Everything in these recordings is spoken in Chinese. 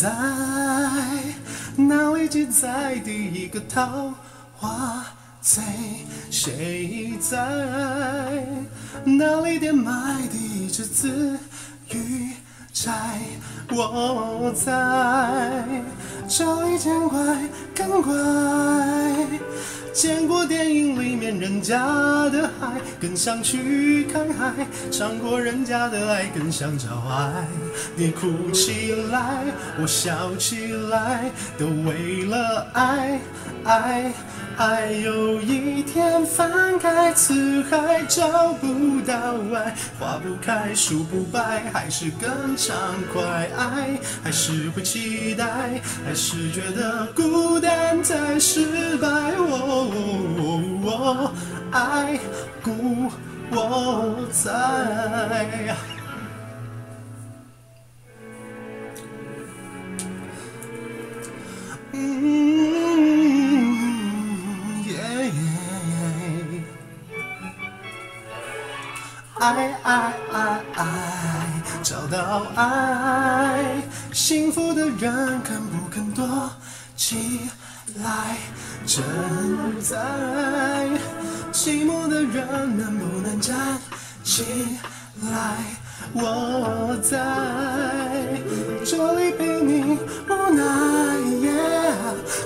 在哪里记载第一个桃花醉？谁在？哪里典卖第一只紫玉钗？我在这里见怪更怪。见过电影里面人家的海，更想去看海；尝过人家的爱，更想找爱。你哭起来，我笑起来，都为了爱，爱。爱有一天翻开辞海，找不到爱，花不开，树不白，还是更畅快。爱还是会期待，还是觉得孤单才失败。哦哦哦，爱故我在。爱爱爱爱，找到爱，幸福的人肯不肯躲起来？正在寂寞的人能不能站起来？我在这里陪你无奈。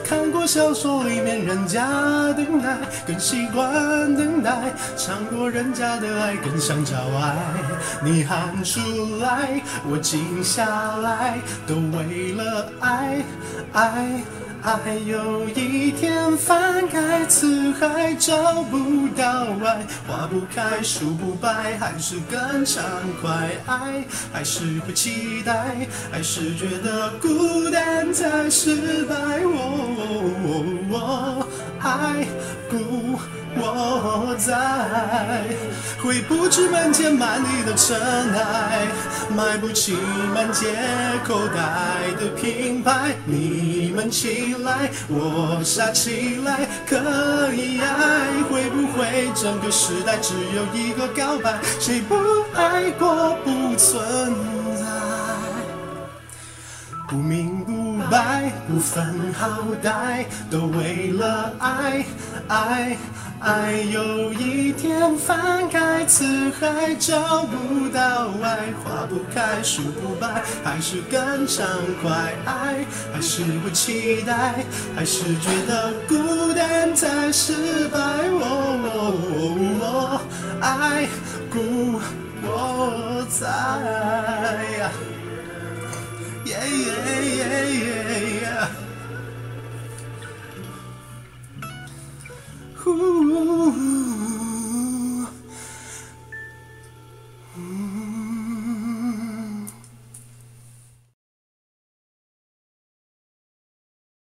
看过小说里面人家等待，更习惯等待；尝过人家的爱，更想找爱。你喊出来，我静下来，都为了爱，爱。爱有一天翻开辞海，找不到爱，花不开，树不白，还是更畅快。爱还是会期待，还是觉得孤单才失败。爱故我在，回不去满天满地的尘埃，买不起满街口袋的品牌。你们起。来，我傻起来，可以爱，会不会整个时代只有一个告白？谁不爱过不存在，不明不白，不分好歹，都为了爱爱。爱有一天翻开辞海，找不到爱，花不开，树不白，还是更畅快。爱还是会期待，还是觉得孤单才失败。哦哦哦，爱故我在。yeah, yeah, yeah, yeah. Ooh.